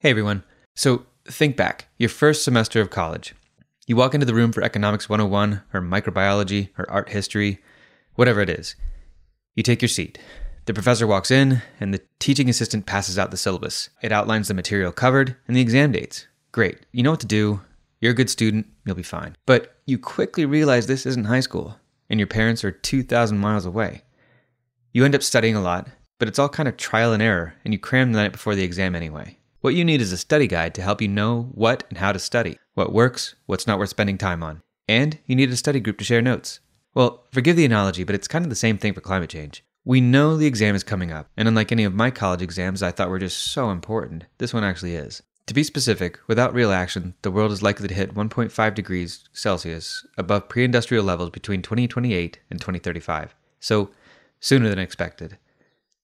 Hey everyone. So think back, your first semester of college. You walk into the room for Economics 101 or microbiology or art history, whatever it is. You take your seat. The professor walks in and the teaching assistant passes out the syllabus. It outlines the material covered and the exam dates. Great. You know what to do. You're a good student. You'll be fine. But you quickly realize this isn't high school and your parents are 2,000 miles away. You end up studying a lot, but it's all kind of trial and error and you cram the night before the exam anyway. What you need is a study guide to help you know what and how to study, what works, what's not worth spending time on. And you need a study group to share notes. Well, forgive the analogy, but it's kind of the same thing for climate change. We know the exam is coming up, and unlike any of my college exams I thought were just so important, this one actually is. To be specific, without real action, the world is likely to hit 1.5 degrees Celsius above pre industrial levels between 2028 and 2035. So, sooner than expected.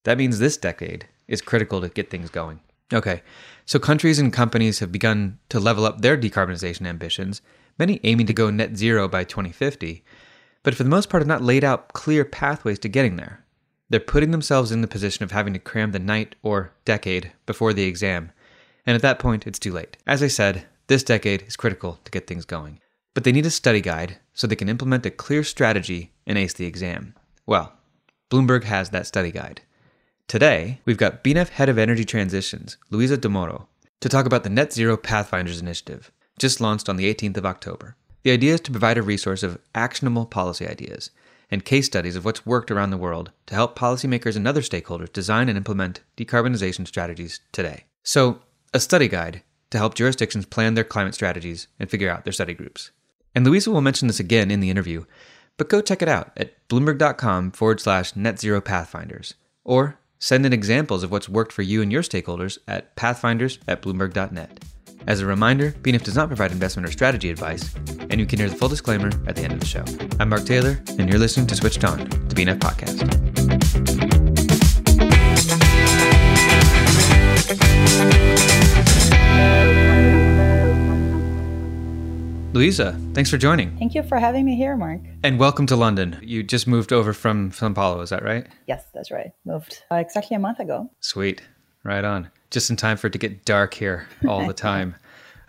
That means this decade is critical to get things going. Okay, so countries and companies have begun to level up their decarbonization ambitions, many aiming to go net zero by 2050, but for the most part have not laid out clear pathways to getting there. They're putting themselves in the position of having to cram the night or decade before the exam, and at that point, it's too late. As I said, this decade is critical to get things going. But they need a study guide so they can implement a clear strategy and ace the exam. Well, Bloomberg has that study guide. Today, we've got BNEF Head of Energy Transitions, Luiza Demoro, to talk about the Net Zero Pathfinders Initiative, just launched on the 18th of October. The idea is to provide a resource of actionable policy ideas and case studies of what's worked around the world to help policymakers and other stakeholders design and implement decarbonization strategies today. So, a study guide to help jurisdictions plan their climate strategies and figure out their study groups. And Luiza will mention this again in the interview, but go check it out at bloomberg.com forward slash net zero pathfinders or Send in examples of what's worked for you and your stakeholders at pathfinders at bloomberg.net. As a reminder, BNEF does not provide investment or strategy advice, and you can hear the full disclaimer at the end of the show. I'm Mark Taylor, and you're listening to Switched On, the BNEF podcast. Luiza, thanks for joining. Thank you for having me here, Mark. And welcome to London. You just moved over from Sao Paulo, is that right? Yes, that's right. Moved uh, exactly a month ago. Sweet. Right on. Just in time for it to get dark here all the time.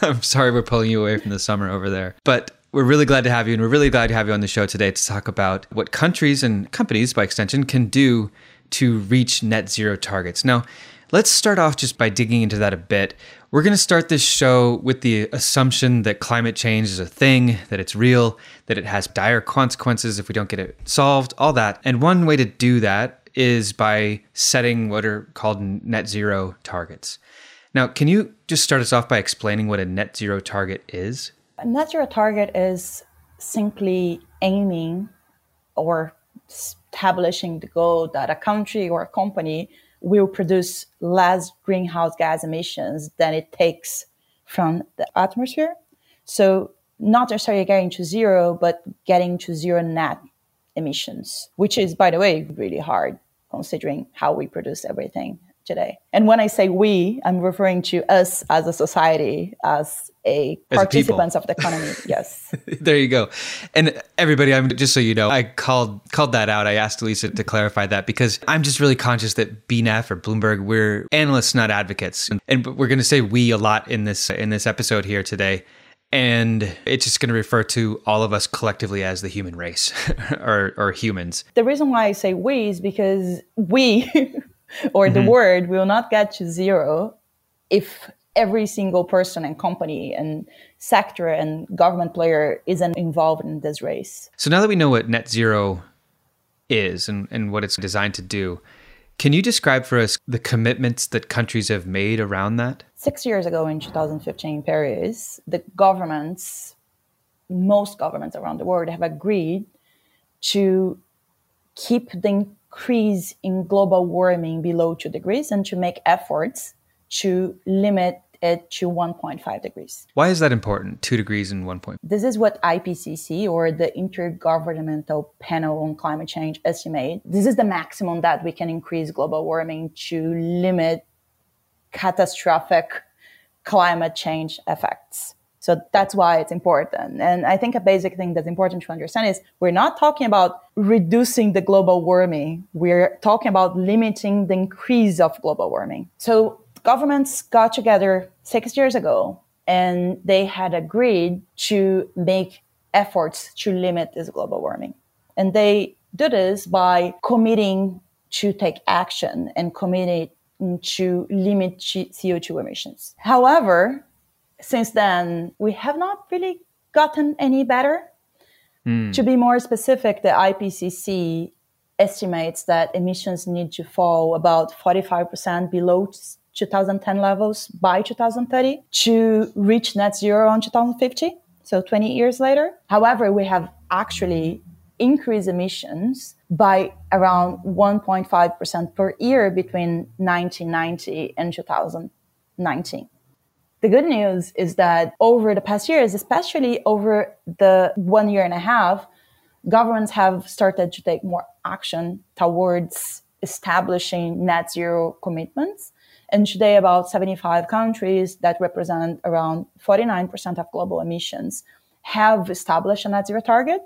I'm sorry we're pulling you away from the summer over there. But we're really glad to have you, and we're really glad to have you on the show today to talk about what countries and companies, by extension, can do to reach net zero targets. Now, let's start off just by digging into that a bit. We're going to start this show with the assumption that climate change is a thing, that it's real, that it has dire consequences if we don't get it solved, all that. And one way to do that is by setting what are called net zero targets. Now, can you just start us off by explaining what a net zero target is? A net zero target is simply aiming or establishing the goal that a country or a company will produce less greenhouse gas emissions than it takes from the atmosphere. So not necessarily getting to zero, but getting to zero net emissions, which is, by the way, really hard considering how we produce everything today. And when I say we, I'm referring to us as a society, as a as participants of the economy. Yes. there you go. And everybody, I'm just so you know, I called called that out. I asked Luiza to clarify that because I'm just really conscious that BNEF or Bloomberg, we're analysts, not advocates, and, and we're going to say we a lot in this in this episode here today. And it's just going to refer to all of us collectively as the human race or, or humans. The reason why I say we is because we or mm-hmm. the word will not get to zero if every single person and company and sector and government player isn't involved in this race. So now that we know what net zero is and, and what it's designed to do, can you describe for us the commitments that countries have made around that? Six years ago in 2015 in Paris, the governments, most governments around the world, have agreed to keep the increase in global warming below two degrees and to make efforts to limit it to 1.5 degrees. Why is that important? Two degrees and one point. This is what IPCC or the Intergovernmental Panel on Climate Change estimate. This is the maximum that we can increase global warming to limit catastrophic climate change effects. So that's why it's important. And I think a basic thing that's important to understand is we're not talking about reducing the global warming. We're talking about limiting the increase of global warming. So governments got together six years ago and they had agreed to make efforts to limit this global warming. And they do this by committing to take action and committing to limit CO2 emissions. However, since then, we have not really gotten any better. Mm. To be more specific, the IPCC estimates that emissions need to fall about 45% below 2010 levels by 2030 to reach net zero on 2050. So 20 years later. However, we have actually increased emissions by around 1.5% per year between 1990 and 2019. The good news is that over the past years, especially over the one year and a half, governments have started to take more action towards establishing net zero commitments. And today, about 75 countries that represent around 49% of global emissions have established a net zero target.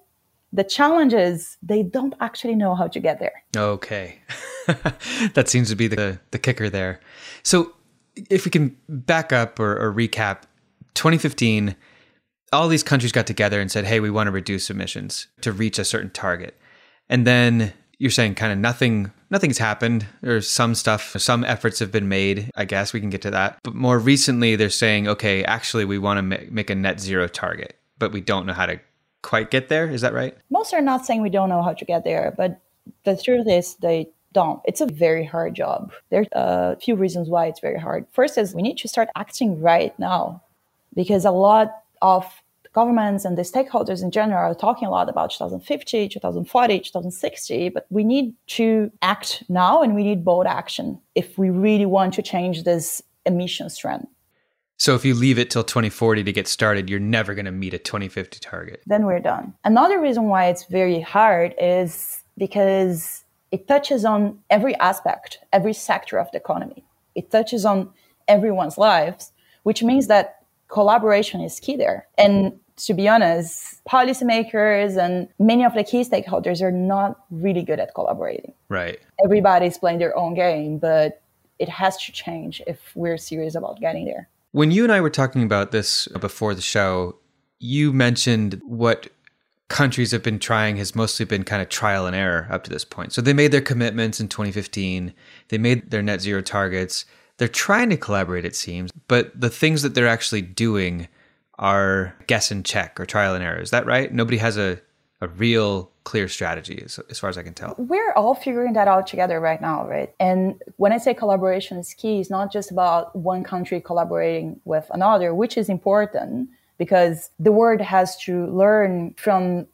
The challenge is they don't actually know how to get there. Okay. that seems to be the, the kicker there. So, if we can back up or, or recap 2015 all these countries got together and said hey we want to reduce emissions to reach a certain target. And then you're saying kind of nothing nothing's happened there's some stuff some efforts have been made i guess we can get to that. But more recently they're saying okay actually we want to make a net zero target but we don't know how to quite get there. Is that right? Most are not saying we don't know how to get there but the truth is they don't. It's a very hard job. There are a few reasons why it's very hard. First is we need to start acting right now because a lot of governments and the stakeholders in general are talking a lot about 2050, 2040, 2060, but we need to act now and we need bold action if we really want to change this emissions trend. So if you leave it till 2040 to get started, you're never going to meet a 2050 target. Then we're done. Another reason why it's very hard is because it touches on every aspect, every sector of the economy. It touches on everyone's lives, which means that collaboration is key there. And to be honest, policymakers and many of the key stakeholders are not really good at collaborating. Right. Everybody's playing their own game, but it has to change if we're serious about getting there. When you and I were talking about this before the show, you mentioned what countries have been trying has mostly been kind of trial and error up to this point. So they made their commitments in 2015, they made their net zero targets. They're trying to collaborate, it seems, but the things that they're actually doing are guess and check or trial and error. Is that right? Nobody has a, a real clear strategy as, as far as I can tell. We're all figuring that out together right now, right? And when I say collaboration is key, it's not just about one country collaborating with another, which is important because the world has to learn from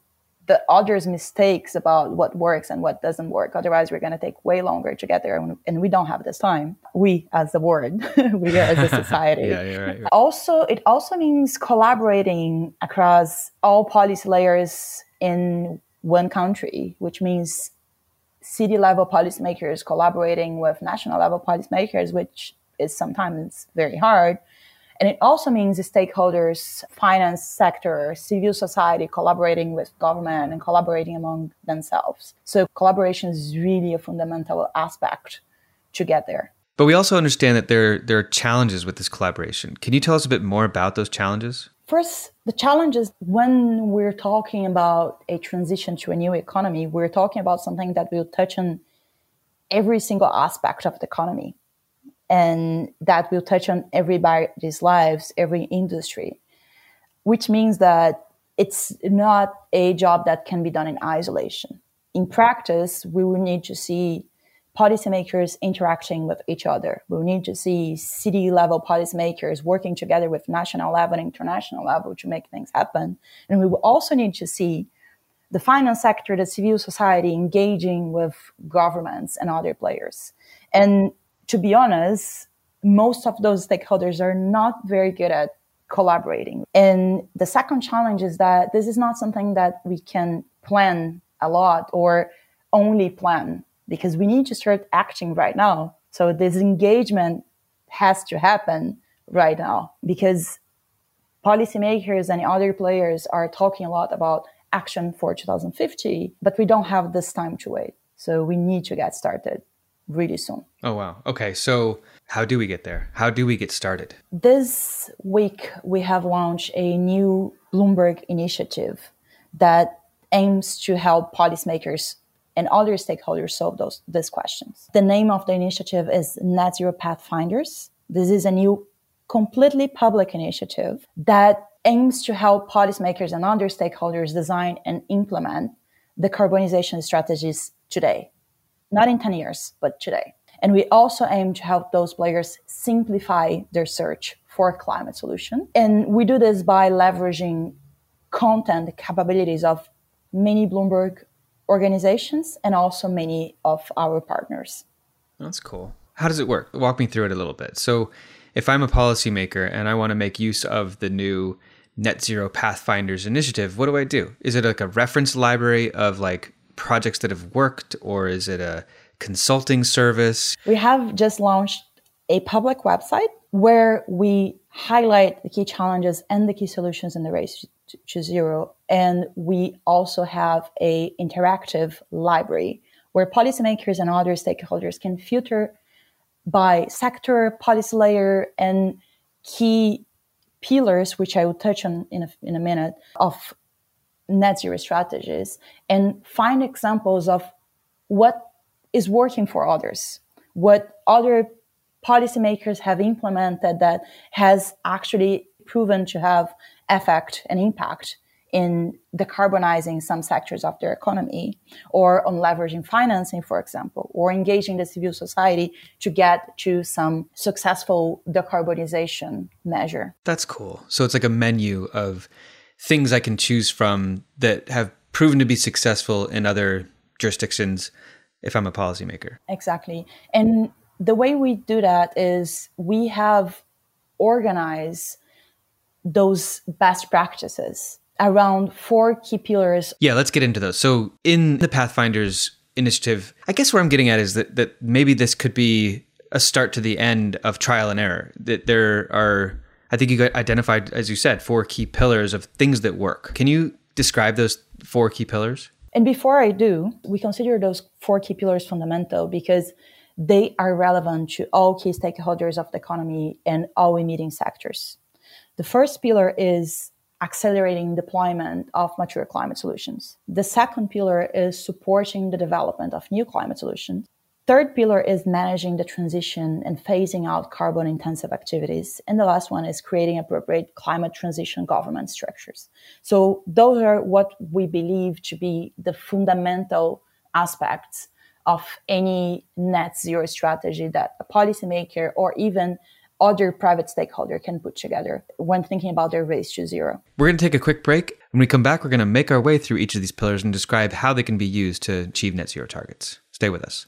the other's mistakes about what works and what doesn't work. Otherwise, we're going to take way longer to get there, and we don't have this time. We, as the world, we as a society. yeah, you're right, Also, it also means collaborating across all policy layers in one country, which means city level policymakers collaborating with national level policymakers, which is sometimes very hard and it also means the stakeholders, finance sector, civil society collaborating with government and collaborating among themselves. So collaboration is really a fundamental aspect to get there. But we also understand that there, there are challenges with this collaboration. Can you tell us a bit more about those challenges? First, the challenge is when we're talking about a transition to a new economy, we're talking about something that will touch on every single aspect of the economy and that will touch on everybody's lives, every industry, which means that it's not a job that can be done in isolation. In practice, we will need to see policymakers interacting with each other. We will need to see city level policymakers working together with national level and international level to make things happen. And we will also need to see the finance sector, the civil society engaging with governments and other players. And to be honest, most of those stakeholders are not very good at collaborating. And the second challenge is that this is not something that we can plan a lot or only plan because we need to start acting right now. So this engagement has to happen right now because policymakers and other players are talking a lot about action for 2050, but we don't have this time to wait. So we need to get started really soon. Oh, wow. Okay. So, how do we get there? How do we get started? This week, we have launched a new Bloomberg initiative that aims to help policymakers and other stakeholders solve those these questions. The name of the initiative is Net Zero Pathfinders. This is a new completely public initiative that aims to help policymakers and other stakeholders design and implement decarbonization strategies today not in 10 years, but today. And we also aim to help those players simplify their search for a climate solution. And we do this by leveraging content capabilities of many Bloomberg organizations and also many of our partners. That's cool. How does it work? Walk me through it a little bit. So, if I'm a policymaker and I want to make use of the new Net Zero Pathfinders initiative, what do I do? Is it like a reference library of like projects that have worked, or is it a consulting service? We have just launched a public website where we highlight the key challenges and the key solutions in the race to zero. And we also have a interactive library where policymakers and other stakeholders can filter by sector, policy layer, and key pillars, which I will touch on in a, in a minute, of net zero strategies and find examples of what is working for others, what other policymakers have implemented that has actually proven to have effect and impact in decarbonizing some sectors of their economy or on leveraging financing, for example, or engaging the civil society to get to some successful decarbonization measure. That's cool. So it's like a menu of things I can choose from that have proven to be successful in other jurisdictions if I'm a policymaker. Exactly. And the way we do that is we have organized those best practices around four key pillars. Yeah, let's get into those. So in the Pathfinders initiative, I guess where I'm getting at is that that maybe this could be a start to the end of trial and error. That there are I think you identified, as you said, four key pillars of things that work. Can you describe those four key pillars? And before I do, we consider those four key pillars fundamental because they are relevant to all key stakeholders of the economy and all emitting sectors. The first pillar is accelerating deployment of mature climate solutions. The second pillar is supporting the development of new climate solutions. Third pillar is managing the transition and phasing out carbon intensive activities. And the last one is creating appropriate climate transition government structures. So those are what we believe to be the fundamental aspects of any net zero strategy that a policymaker or even other private stakeholder can put together when thinking about their race to zero. We're going to take a quick break. When we come back, we're going to make our way through each of these pillars and describe how they can be used to achieve net zero targets. Stay with us.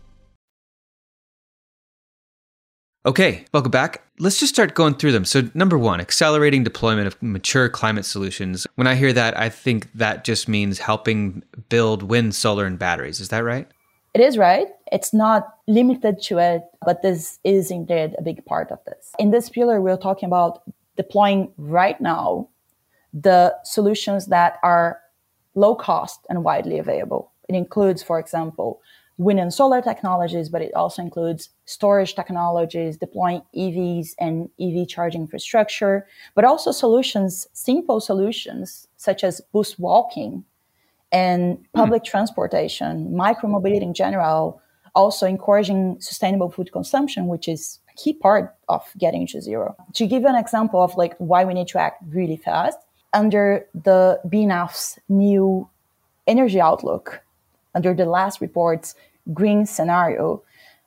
Okay, welcome back. Let's just start going through them. So, number one, accelerating deployment of mature climate solutions. When I hear that, I think that just means helping build wind, solar, and batteries. Is that right? It is right. It's not limited to it, but this is indeed a big part of this. In this pillar, we're talking about deploying right now the solutions that are low cost and widely available. It includes, for example, wind and solar technologies, but it also includes storage technologies, deploying EVs and EV charging infrastructure, but also solutions, simple solutions such as bus walking and public mm. transportation, micromobility in general, Also, encouraging sustainable food consumption, which is a key part of getting to zero. To give an example of like why we need to act really fast, under the BNEF's new energy outlook, under the last report's green scenario,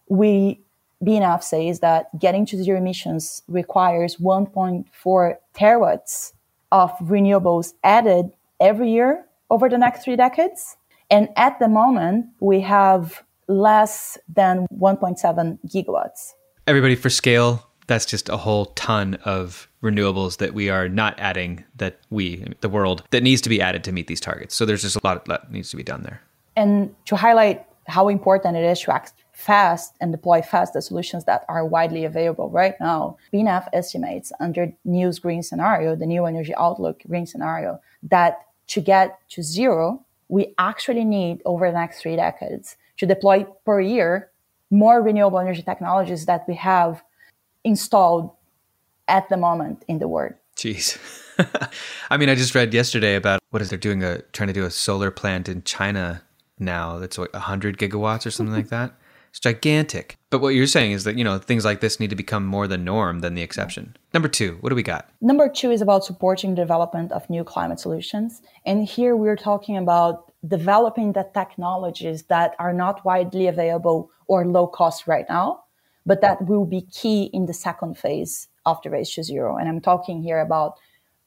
we BNEF says that getting to zero emissions requires 1.4 terawatts of renewables added every year over the next three decades. And at the moment, we have less than 1.7 gigawatts. Everybody, for scale, that's just a whole ton of renewables that we are not adding that we, the world, that needs to be added to meet these targets. So there's just a lot that needs to be done there. And to highlight how important it is to act fast and deploy fast the solutions that are widely available right now, BNEF estimates under NEO's Green scenario, the new energy outlook green scenario, that to get to zero, we actually need over the next three decades to deploy per year more renewable energy technologies that we have installed at the moment in the world. Jeez. I mean, I just read yesterday about what is they're doing a trying to do a solar plant in China now that's like 100 gigawatts or something like that. It's gigantic. But what you're saying is that, you know, things like this need to become more the norm than the exception. Number two, what do we got? Number two is about supporting the development of new climate solutions. And here we're talking about developing the technologies that are not widely available or low cost right now, but that will be key in the second phase of the race to zero. And I'm talking here about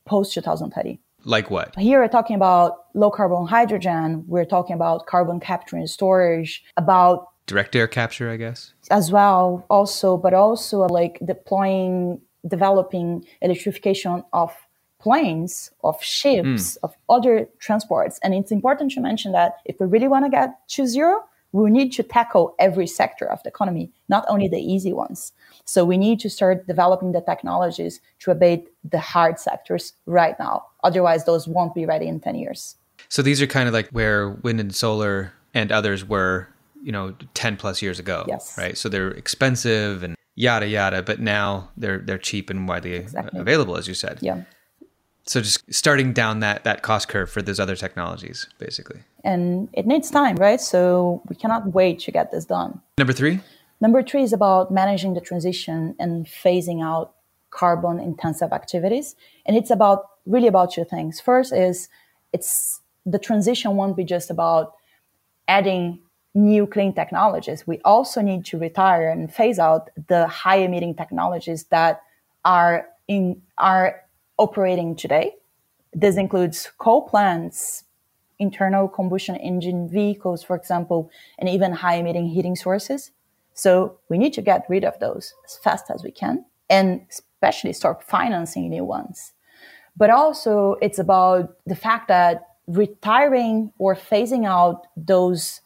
post 2030. Like what? Here we're talking about low carbon hydrogen. We're talking about carbon capture and storage, about direct air capture, I guess. As well, also, but also like deploying, developing electrification of planes, of ships, mm. of other transports. And it's important to mention that if we really want to get to zero, we need to tackle every sector of the economy, not only the easy ones. So we need to start developing the technologies to abate the hard sectors right now. Otherwise, those won't be ready in 10 years. So these are kind of like where wind and solar and others were you know 10 plus years ago yes right so they're expensive and yada yada but now they're they're cheap and widely exactly. available as you said yeah so just starting down that that cost curve for those other technologies basically. And it needs time right? So we cannot wait to get this done. Number three? Number three is about managing the transition and phasing out carbon intensive activities. And it's about really about two things. First is it's the transition won't be just about adding new clean technologies, we also need to retire and phase out the high emitting technologies that are in are operating today. This includes coal plants, internal combustion engine vehicles, for example, and even high emitting heating sources. So we need to get rid of those as fast as we can and especially start financing new ones. But also it's about the fact that retiring or phasing out those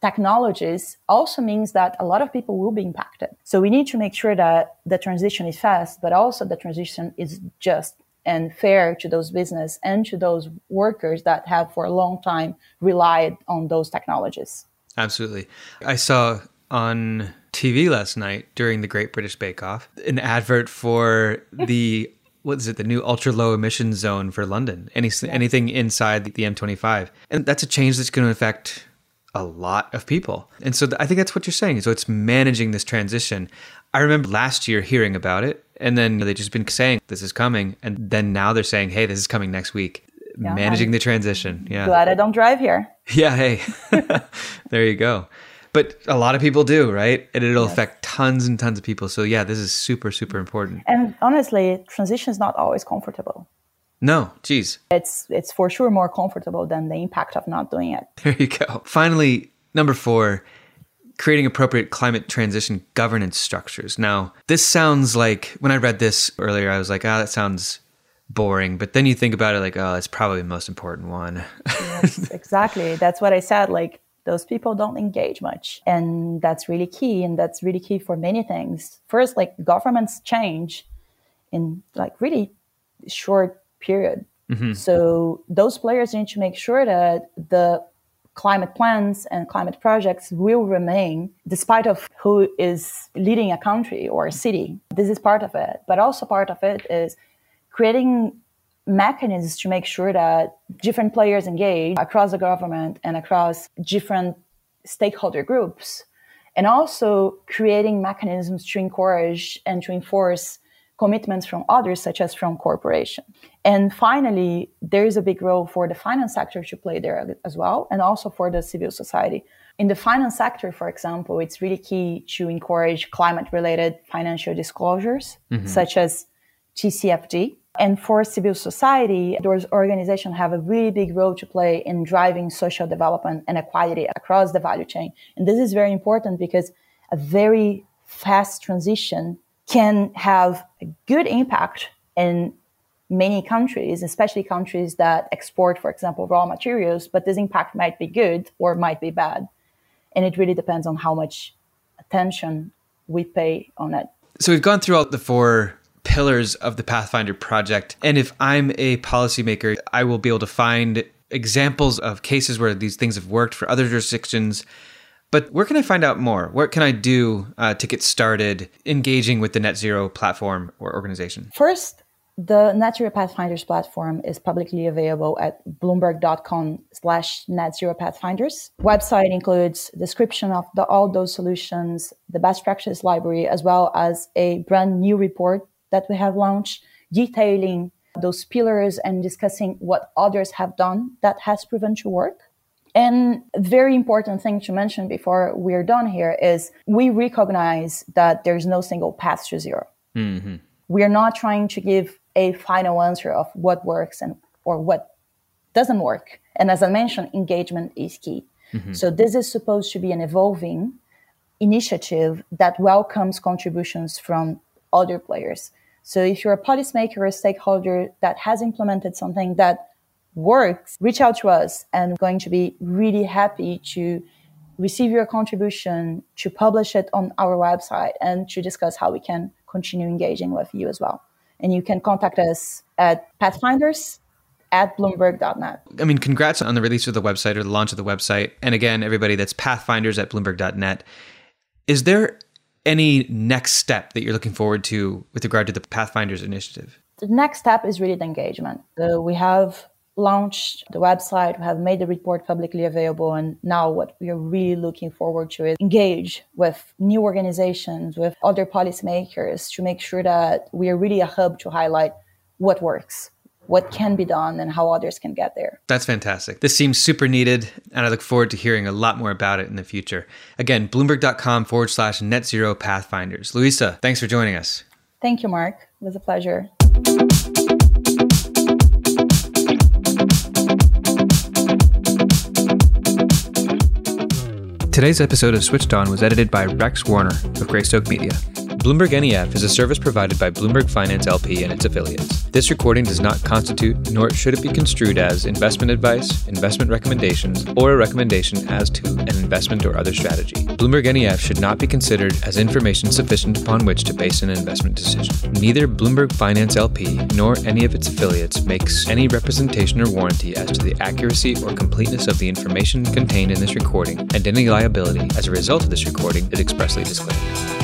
technologies also means that a lot of people will be impacted. So we need to make sure that the transition is fast, but also the transition is just and fair to those business and to those workers that have for a long time relied on those technologies. Absolutely. I saw on TV last night during the Great British Bake Off an advert for the what is it the new ultra low emission zone for London any anything inside the M25 and that's a change that's going to affect a lot of people. And so th- I think that's what you're saying. So it's managing this transition. I remember last year hearing about it, and then they've just been saying this is coming, and then now they're saying, hey, this is coming next week. Yeah, managing I'm the transition. Yeah. Glad I don't drive here. Yeah. Hey, there you go. But a lot of people do, right? And it'll yes. affect tons and tons of people. So yeah, this is super, super important. And honestly, transition is not always comfortable. No, geez. It's it's for sure more comfortable than the impact of not doing it. There you go. Finally, number four, creating appropriate climate transition governance structures. Now, this sounds like when I read this earlier, I was like, ah, oh, that sounds boring. But then you think about it like, oh, it's probably the most important one. yes, exactly. That's what I said. Like those people don't engage much. And that's really key. And that's really key for many things. First, like governments change in like really short period. Mm-hmm. So those players need to make sure that the climate plans and climate projects will remain despite of who is leading a country or a city. This is part of it. But also part of it is creating mechanisms to make sure that different players engage across the government and across different stakeholder groups and also creating mechanisms to encourage and to enforce commitments from others, such as from corporation. And finally, there is a big role for the finance sector to play there as well, and also for the civil society. In the finance sector, for example, it's really key to encourage climate related financial disclosures, mm-hmm. such as TCFD. And for civil society, those organizations have a really big role to play in driving social development and equality across the value chain. And this is very important because a very fast transition can have a good impact in many countries, especially countries that export, for example, raw materials, but this impact might be good or might be bad. And it really depends on how much attention we pay on it. So we've gone through all the four pillars of the Pathfinder project. And if I'm a policymaker, I will be able to find examples of cases where these things have worked for other jurisdictions but where can I find out more? What can I do uh, to get started engaging with the Net Zero platform or organization? First, the Net Zero Pathfinders platform is publicly available at bloomberg.com slash net zero pathfinders. Website includes description of the, all those solutions, the best practice library, as well as a brand new report that we have launched detailing those pillars and discussing what others have done that has proven to work. And a very important thing to mention before we're done here is we recognize that there's no single path to 0 mm-hmm. We're not trying to give a final answer of what works and or what doesn't work. And as I mentioned, engagement is key. Mm-hmm. So this is supposed to be an evolving initiative that welcomes contributions from other players. So if you're a policymaker or a stakeholder that has implemented something that works, reach out to us and we're going to be really happy to receive your contribution, to publish it on our website and to discuss how we can continue engaging with you as well. And you can contact us at pathfinders at bloomberg.net. I mean, congrats on the release of the website or the launch of the website. And again, everybody, that's pathfinders at bloomberg.net. Is there any next step that you're looking forward to with regard to the Pathfinders initiative? The next step is really the engagement. So we have launched the website, we have made the report publicly available, and now what we are really looking forward to is engage with new organizations, with other policymakers to make sure that we are really a hub to highlight what works. What can be done and how others can get there. That's fantastic. This seems super needed, and I look forward to hearing a lot more about it in the future. Again, bloomberg.com forward slash net zero pathfinders. Luiza, thanks for joining us. Thank you, Mark. It was a pleasure. Today's episode of Switched On was edited by Rex Warner of Greystoke Media. Bloomberg NEF is a service provided by Bloomberg Finance LP and its affiliates. This recording does not constitute, nor should it be construed as, investment advice, investment recommendations, or a recommendation as to an investment or other strategy. Bloomberg NEF should not be considered as information sufficient upon which to base an investment decision. Neither Bloomberg Finance LP nor any of its affiliates makes any representation or warranty as to the accuracy or completeness of the information contained in this recording, and any liability as a result of this recording is expressly disclaimed.